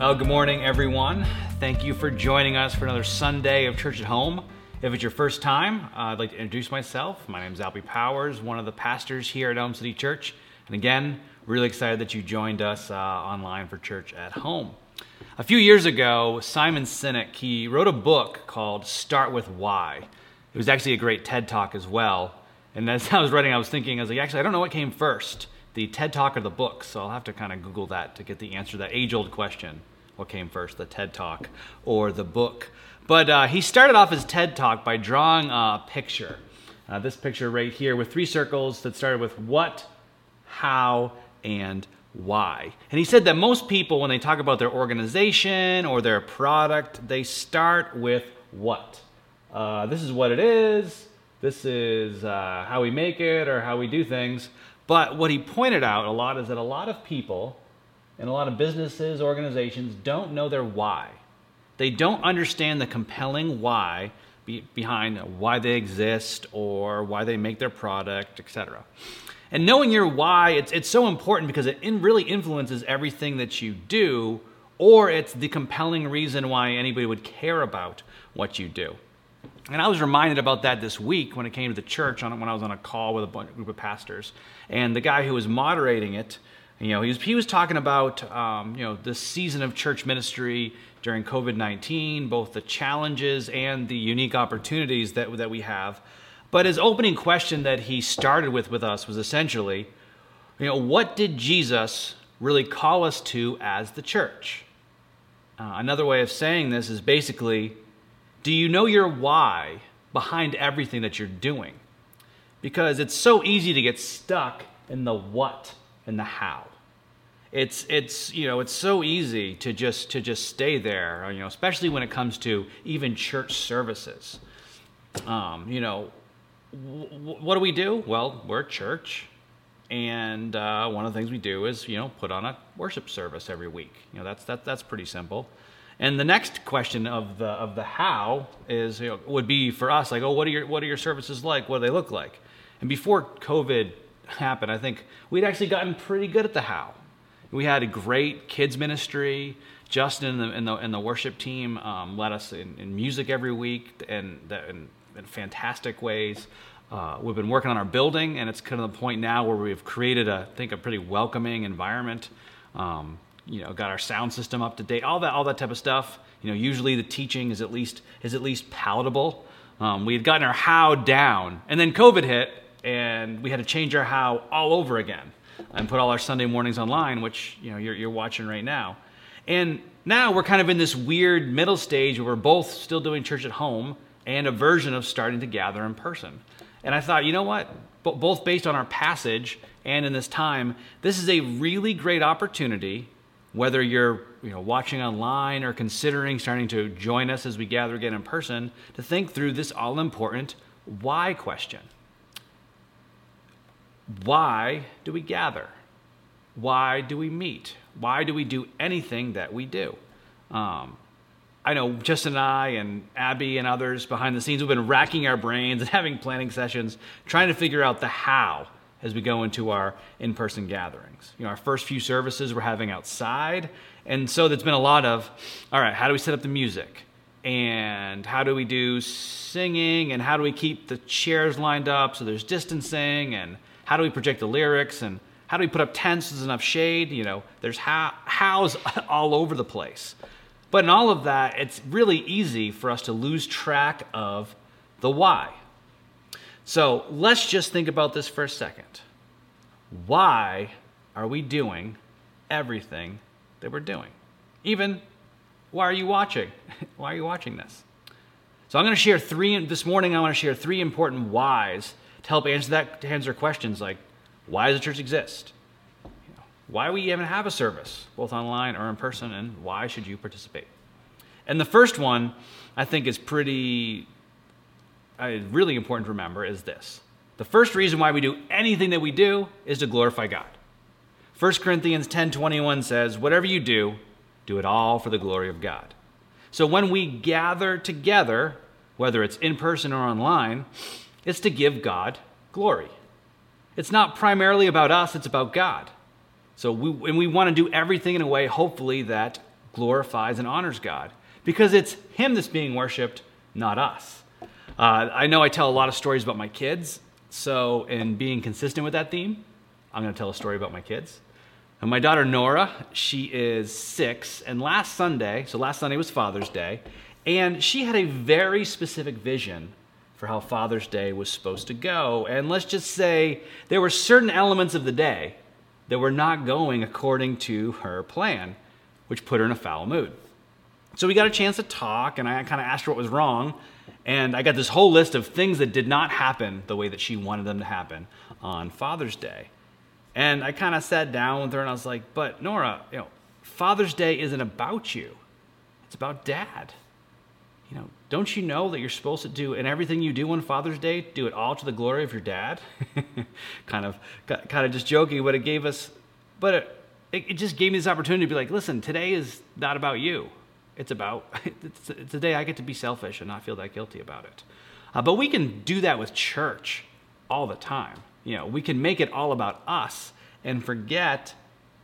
Well, good morning, everyone. Thank you for joining us for another Sunday of Church at Home. If it's your first time, uh, I'd like to introduce myself. My name is Albie Powers, one of the pastors here at Elm City Church. And again, really excited that you joined us uh, online for Church at Home. A few years ago, Simon Sinek, he wrote a book called Start With Why. It was actually a great TED Talk as well. And as I was writing, I was thinking, I was like, actually, I don't know what came first, the TED Talk or the book. So I'll have to kind of Google that to get the answer to that age-old question. What came first, the TED Talk or the book? But uh, he started off his TED Talk by drawing a picture. Uh, this picture right here with three circles that started with what, how, and why. And he said that most people, when they talk about their organization or their product, they start with what. Uh, this is what it is. This is uh, how we make it or how we do things. But what he pointed out a lot is that a lot of people and a lot of businesses, organizations don't know their why. They don't understand the compelling why be, behind why they exist or why they make their product, etc. And knowing your why, it's, it's so important because it in, really influences everything that you do, or it's the compelling reason why anybody would care about what you do. And I was reminded about that this week when it came to the church on, when I was on a call with a bunch, group of pastors. And the guy who was moderating it, you know, he was, he was talking about, um, you know, the season of church ministry during COVID 19, both the challenges and the unique opportunities that, that we have. But his opening question that he started with with us was essentially, you know, what did Jesus really call us to as the church? Uh, another way of saying this is basically, do you know your why behind everything that you're doing? Because it's so easy to get stuck in the what and the how. It's it's you know it's so easy to just to just stay there you know especially when it comes to even church services. Um, you know, w- what do we do? Well, we're church, and uh, one of the things we do is you know put on a worship service every week. You know that's that that's pretty simple. And the next question of the of the how is you know, would be for us like, oh, what are your what are your services like? What do they look like? And before COVID happened, I think we'd actually gotten pretty good at the how. We had a great kids ministry. Justin and the, and the, and the worship team um, led us in, in, music every week and in, in, fantastic ways. Uh, we've been working on our building, and it's kind of the point now where we've created, a, I think, a pretty welcoming environment. Um, you know, got our sound system up to date, all that, all that type of stuff. You know, usually the teaching is at least is at least palatable. Um, we had gotten our how down, and then COVID hit, and we had to change our how all over again and put all our Sunday mornings online, which you know you're, you're watching right now. And now we're kind of in this weird middle stage where we're both still doing church at home and a version of starting to gather in person. And I thought, you know what? B- both based on our passage and in this time, this is a really great opportunity, whether you're you know, watching online or considering starting to join us as we gather again in person, to think through this all important why question why do we gather? Why do we meet? Why do we do anything that we do? Um, I know Justin and I and Abby and others behind the scenes we've been racking our brains and having planning sessions, trying to figure out the how as we go into our in-person gatherings. You know, our first few services we're having outside, and so there's been a lot of, all right, how do we set up the music? And how do we do singing? And how do we keep the chairs lined up so there's distancing? And how do we project the lyrics and how do we put up tents with enough shade? You know, there's how, hows all over the place. But in all of that, it's really easy for us to lose track of the why. So let's just think about this for a second. Why are we doing everything that we're doing? Even why are you watching? why are you watching this? So I'm going to share three this morning. I want to share three important whys to help answer that to answer questions like why does the church exist? Why we even have a service, both online or in person, and why should you participate? And the first one I think is pretty uh, really important to remember is this. The first reason why we do anything that we do is to glorify God. 1 Corinthians 10:21 says, "Whatever you do, do it all for the glory of God." So when we gather together, whether it's in person or online, it's to give God glory. It's not primarily about us, it's about God. So we, and we want to do everything in a way, hopefully, that glorifies and honors God because it's Him that's being worshiped, not us. Uh, I know I tell a lot of stories about my kids, so in being consistent with that theme, I'm going to tell a story about my kids. And my daughter Nora, she is six, and last Sunday, so last Sunday was Father's Day, and she had a very specific vision for how Father's Day was supposed to go. And let's just say there were certain elements of the day that were not going according to her plan, which put her in a foul mood. So we got a chance to talk, and I kind of asked her what was wrong. And I got this whole list of things that did not happen the way that she wanted them to happen on Father's Day. And I kind of sat down with her and I was like, But Nora, you know, Father's Day isn't about you, it's about dad. Don't you know that you're supposed to do, and everything you do on Father's Day, do it all to the glory of your dad? kind of, kind of just joking, but it gave us, but it, it just gave me this opportunity to be like, listen, today is not about you. It's about, it's, it's a day I get to be selfish and not feel that guilty about it. Uh, but we can do that with church all the time. You know, we can make it all about us and forget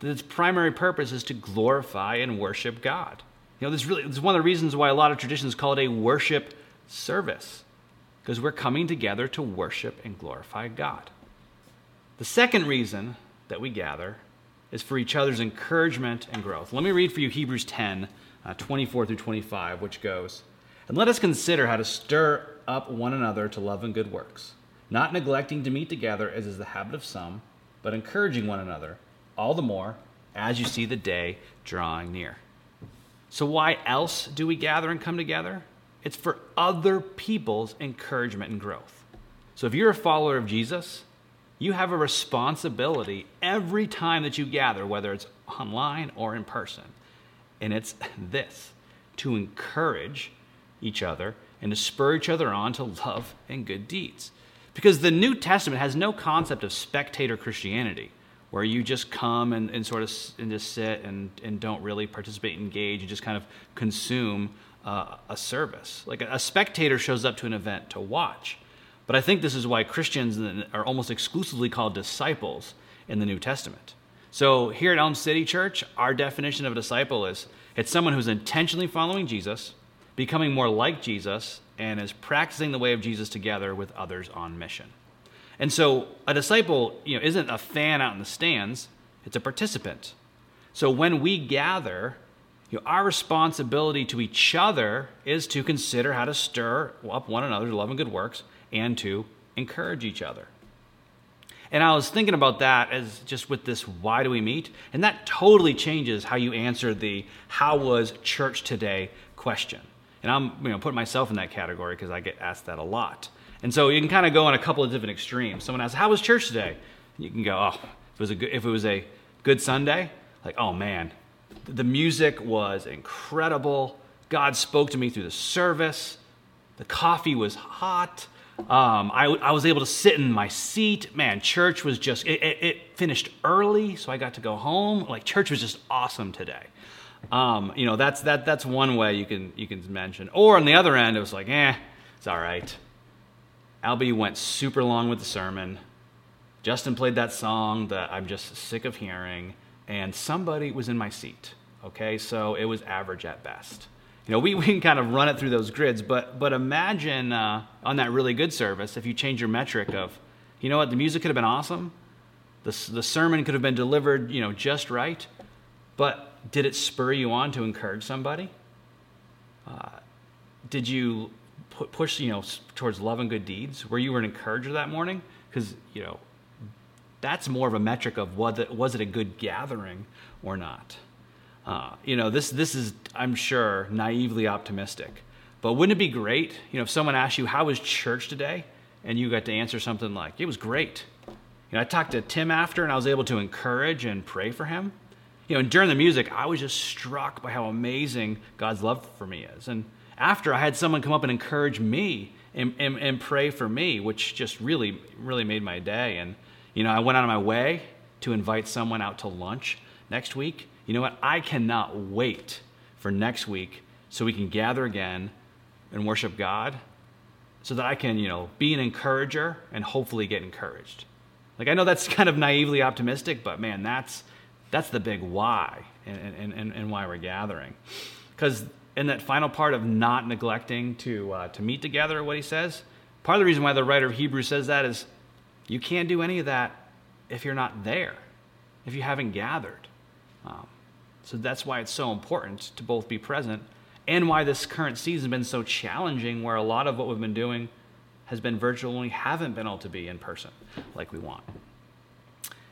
that its primary purpose is to glorify and worship God. You know, this really this is one of the reasons why a lot of traditions call it a worship service, because we're coming together to worship and glorify God. The second reason that we gather is for each other's encouragement and growth. Let me read for you Hebrews 10, uh, 24 through 25, which goes, And let us consider how to stir up one another to love and good works, not neglecting to meet together as is the habit of some, but encouraging one another, all the more as you see the day drawing near. So, why else do we gather and come together? It's for other people's encouragement and growth. So, if you're a follower of Jesus, you have a responsibility every time that you gather, whether it's online or in person. And it's this to encourage each other and to spur each other on to love and good deeds. Because the New Testament has no concept of spectator Christianity, where you just come and, and sort of and just sit and, and don't really participate, engage, and just kind of consume uh, a service. Like a, a spectator shows up to an event to watch. But I think this is why Christians are almost exclusively called disciples in the New Testament. So here at Elm City Church, our definition of a disciple is it's someone who's intentionally following Jesus, becoming more like Jesus, and is practicing the way of Jesus together with others on mission. And so a disciple, you know, isn't a fan out in the stands, it's a participant. So when we gather, you know, our responsibility to each other is to consider how to stir up one another to love and good works and to encourage each other. And I was thinking about that as just with this why do we meet? And that totally changes how you answer the how was church today question. And I'm you know putting myself in that category because I get asked that a lot. And so you can kind of go on a couple of different extremes. Someone asks, "How was church today?" You can go, "Oh, if it was a good, if it was a good Sunday, like oh man, the music was incredible. God spoke to me through the service. The coffee was hot. Um, I, I, was able to sit in my seat. Man, church was just, it, it, it, finished early, so I got to go home. Like, church was just awesome today. Um, you know, that's, that, that's one way you can, you can mention. Or on the other end, it was like, eh, it's all right. Albie went super long with the sermon. Justin played that song that I'm just sick of hearing, and somebody was in my seat. Okay, so it was average at best. You know, we, we can kind of run it through those grids, but, but imagine uh, on that really good service if you change your metric of, you know what, the music could have been awesome, the, the sermon could have been delivered, you know, just right, but did it spur you on to encourage somebody? Uh, did you push, you know, towards love and good deeds? Were you were an encourager that morning? Because, you know, that's more of a metric of it, was it a good gathering or not. Uh, you know, this, this is, I'm sure, naively optimistic. But wouldn't it be great, you know, if someone asked you, how was church today? And you got to answer something like, it was great. You know, I talked to Tim after and I was able to encourage and pray for him. You know, and during the music, I was just struck by how amazing God's love for me is. And after, I had someone come up and encourage me and, and, and pray for me, which just really, really made my day. And, you know, I went out of my way to invite someone out to lunch next week you know what? I cannot wait for next week so we can gather again and worship God so that I can, you know, be an encourager and hopefully get encouraged. Like I know that's kind of naively optimistic, but man, that's That's the big why and, and, and why we're gathering. Because in that final part of not neglecting to, uh, to meet together, what he says, part of the reason why the writer of Hebrews says that is you can't do any of that if you're not there, if you haven't gathered. Um, so that's why it's so important to both be present and why this current season has been so challenging, where a lot of what we've been doing has been virtual and we haven't been able to be in person like we want.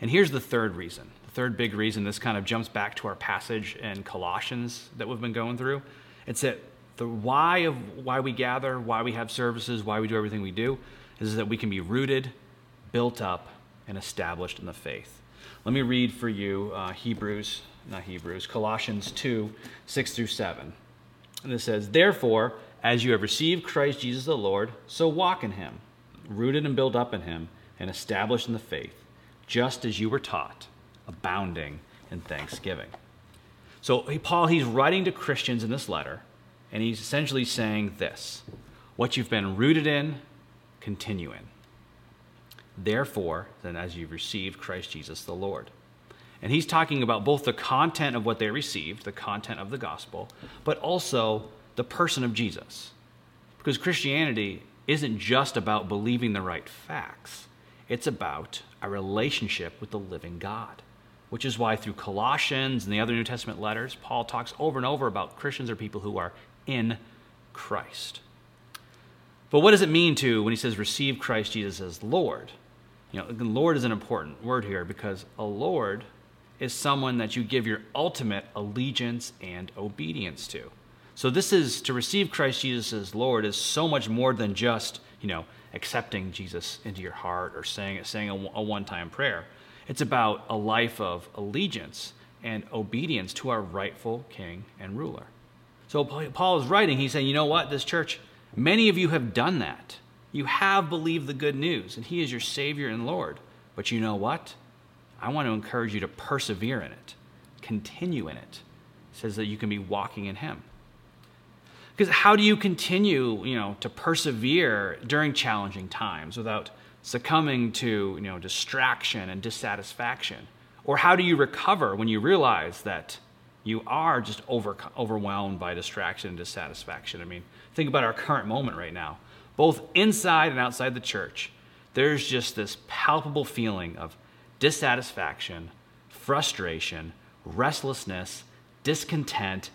And here's the third reason. The third big reason this kind of jumps back to our passage in Colossians that we've been going through. It's that the why of why we gather, why we have services, why we do everything we do, is that we can be rooted, built up, and established in the faith. Let me read for you uh, Hebrews not Hebrews, Colossians 2 6 through 7. And it says, Therefore, as you have received Christ Jesus the Lord, so walk in him, rooted and built up in him, and established in the faith, just as you were taught, abounding in thanksgiving. So, Paul, he's writing to Christians in this letter, and he's essentially saying this What you've been rooted in, continue in. Therefore, then, as you've received Christ Jesus the Lord. And he's talking about both the content of what they received, the content of the gospel, but also the person of Jesus. Because Christianity isn't just about believing the right facts, it's about a relationship with the living God. Which is why through Colossians and the other New Testament letters, Paul talks over and over about Christians are people who are in Christ. But what does it mean to, when he says receive Christ Jesus as Lord? You know, Lord is an important word here because a Lord is someone that you give your ultimate allegiance and obedience to. So this is to receive Christ Jesus as Lord is so much more than just, you know, accepting Jesus into your heart or saying saying a, a one-time prayer. It's about a life of allegiance and obedience to our rightful king and ruler. So Paul is writing, he's saying, you know what, this church, many of you have done that. You have believed the good news, and he is your Savior and Lord. But you know what? I want to encourage you to persevere in it, continue in it. it says that you can be walking in Him. Because how do you continue, you know, to persevere during challenging times without succumbing to, you know, distraction and dissatisfaction? Or how do you recover when you realize that you are just over, overwhelmed by distraction and dissatisfaction? I mean, think about our current moment right now. Both inside and outside the church, there's just this palpable feeling of dissatisfaction, frustration, restlessness, discontent,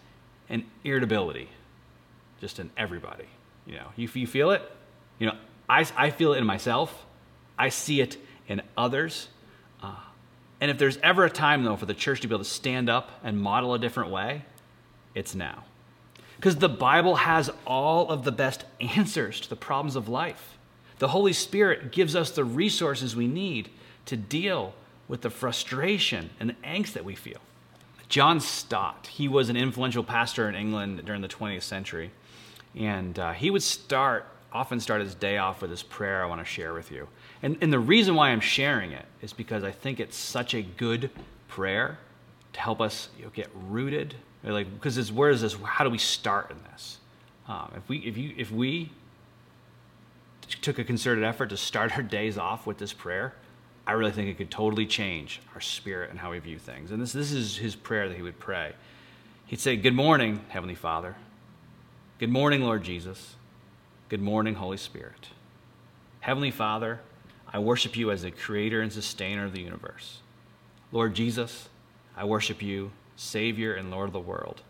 and irritability just in everybody. You know, if you feel it, you know, I, I feel it in myself. I see it in others. Uh, and if there's ever a time, though, for the church to be able to stand up and model a different way, it's now. Because the Bible has all of the best answers to the problems of life. The Holy Spirit gives us the resources we need to deal with the frustration and the angst that we feel. John Stott, he was an influential pastor in England during the 20th century. And uh, he would start, often start his day off with this prayer I want to share with you. And, and the reason why I'm sharing it is because I think it's such a good prayer to help us you know, get rooted. Like, because it's, where is this? How do we start in this? Um, if we, if you, if we took a concerted effort to start our days off with this prayer, I really think it could totally change our spirit and how we view things. And this, this is his prayer that he would pray. He'd say, Good morning, Heavenly Father. Good morning, Lord Jesus. Good morning, Holy Spirit. Heavenly Father, I worship you as the creator and sustainer of the universe. Lord Jesus, I worship you, Savior and Lord of the world.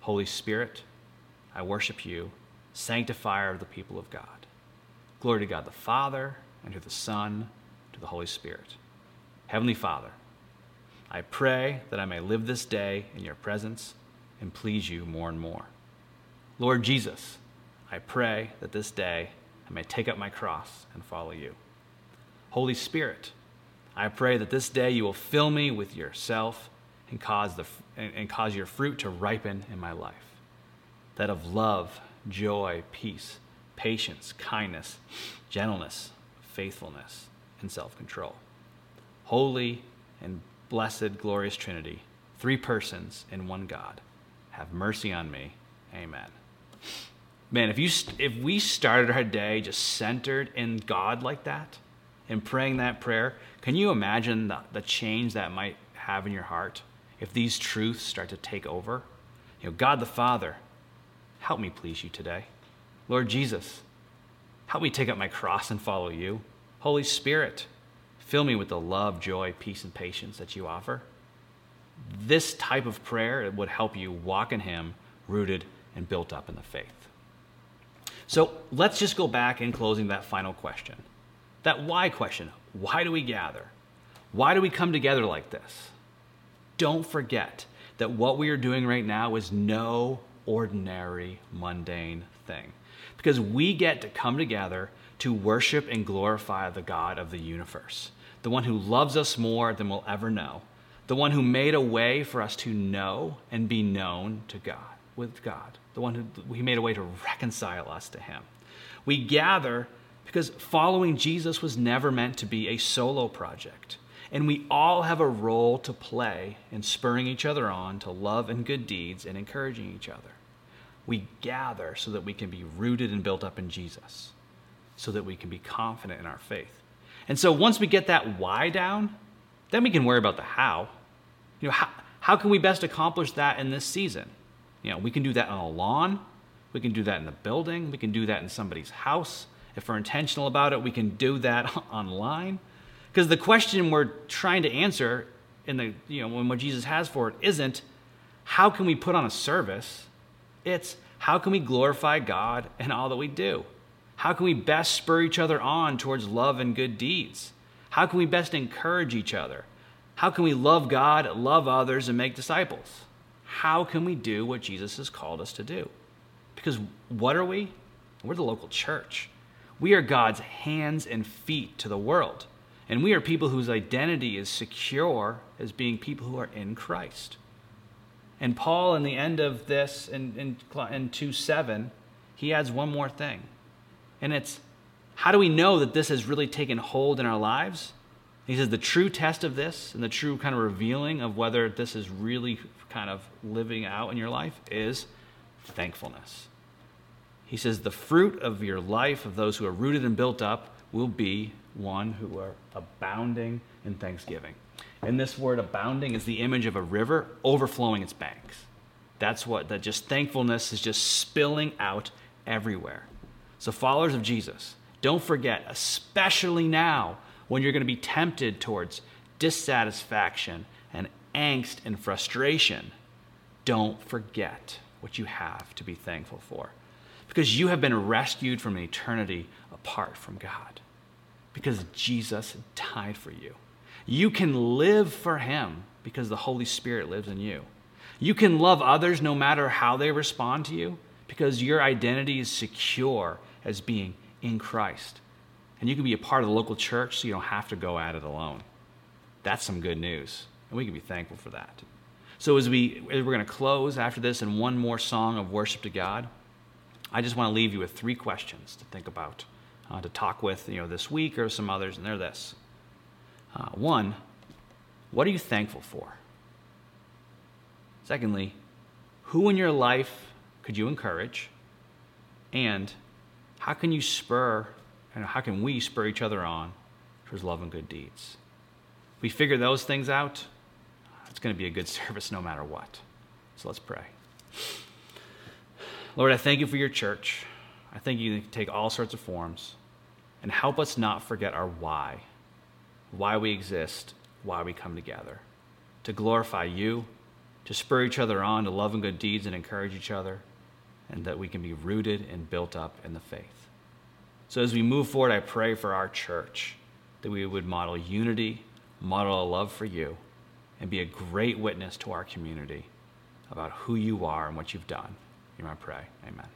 Holy Spirit, I worship you, sanctifier of the people of God. Glory to God the Father, and to the Son, to the Holy Spirit. Heavenly Father, I pray that I may live this day in your presence and please you more and more. Lord Jesus, I pray that this day I may take up my cross and follow you. Holy Spirit, I pray that this day you will fill me with yourself and cause, the, and cause your fruit to ripen in my life. That of love, joy, peace, patience, kindness, gentleness, faithfulness and self control. Holy and blessed, glorious Trinity, three persons in one God, have mercy on me. Amen. Man, if, you, if we started our day just centered in God like that and praying that prayer, can you imagine the, the change that might have in your heart, if these truths start to take over, you know, God the Father, help me please you today. Lord Jesus, help me take up my cross and follow you. Holy Spirit, fill me with the love, joy, peace, and patience that you offer. This type of prayer would help you walk in Him, rooted and built up in the faith. So let's just go back in closing that final question. That why question. Why do we gather? Why do we come together like this? Don't forget that what we are doing right now is no ordinary, mundane thing. Because we get to come together to worship and glorify the God of the universe, the one who loves us more than we'll ever know, the one who made a way for us to know and be known to God, with God, the one who he made a way to reconcile us to him. We gather because following Jesus was never meant to be a solo project. And we all have a role to play in spurring each other on to love and good deeds and encouraging each other. We gather so that we can be rooted and built up in Jesus, so that we can be confident in our faith. And so once we get that why down, then we can worry about the how. You know, how, how can we best accomplish that in this season? You know, we can do that on a lawn, we can do that in the building, we can do that in somebody's house. If we're intentional about it, we can do that online. Because the question we're trying to answer in the, you know, when what Jesus has for it isn't how can we put on a service? It's how can we glorify God in all that we do? How can we best spur each other on towards love and good deeds? How can we best encourage each other? How can we love God, love others, and make disciples? How can we do what Jesus has called us to do? Because what are we? We're the local church. We are God's hands and feet to the world. And we are people whose identity is secure as being people who are in Christ. And Paul, in the end of this, in, in, in 2 7, he adds one more thing. And it's how do we know that this has really taken hold in our lives? He says the true test of this and the true kind of revealing of whether this is really kind of living out in your life is thankfulness. He says the fruit of your life, of those who are rooted and built up, will be one who are abounding in thanksgiving. And this word abounding is the image of a river overflowing its banks. That's what, that just thankfulness is just spilling out everywhere. So, followers of Jesus, don't forget, especially now when you're going to be tempted towards dissatisfaction and angst and frustration, don't forget what you have to be thankful for. Because you have been rescued from an eternity apart from God because Jesus died for you. You can live for Him because the Holy Spirit lives in you. You can love others no matter how they respond to you because your identity is secure as being in Christ. And you can be a part of the local church so you don't have to go at it alone. That's some good news. And we can be thankful for that. So, as, we, as we're going to close after this in one more song of worship to God, I just want to leave you with three questions to think about uh, to talk with you know this week or some others, and they're this. Uh, one, what are you thankful for? Secondly, who in your life could you encourage? And how can you spur and how can we spur each other on towards love and good deeds? We figure those things out, it's going to be a good service no matter what. So let's pray. Lord, I thank you for your church. I think you can take all sorts of forms and help us not forget our why why we exist, why we come together to glorify you, to spur each other on to love and good deeds and encourage each other, and that we can be rooted and built up in the faith. So as we move forward, I pray for our church that we would model unity, model a love for you, and be a great witness to our community about who you are and what you've done. You might pray. Amen.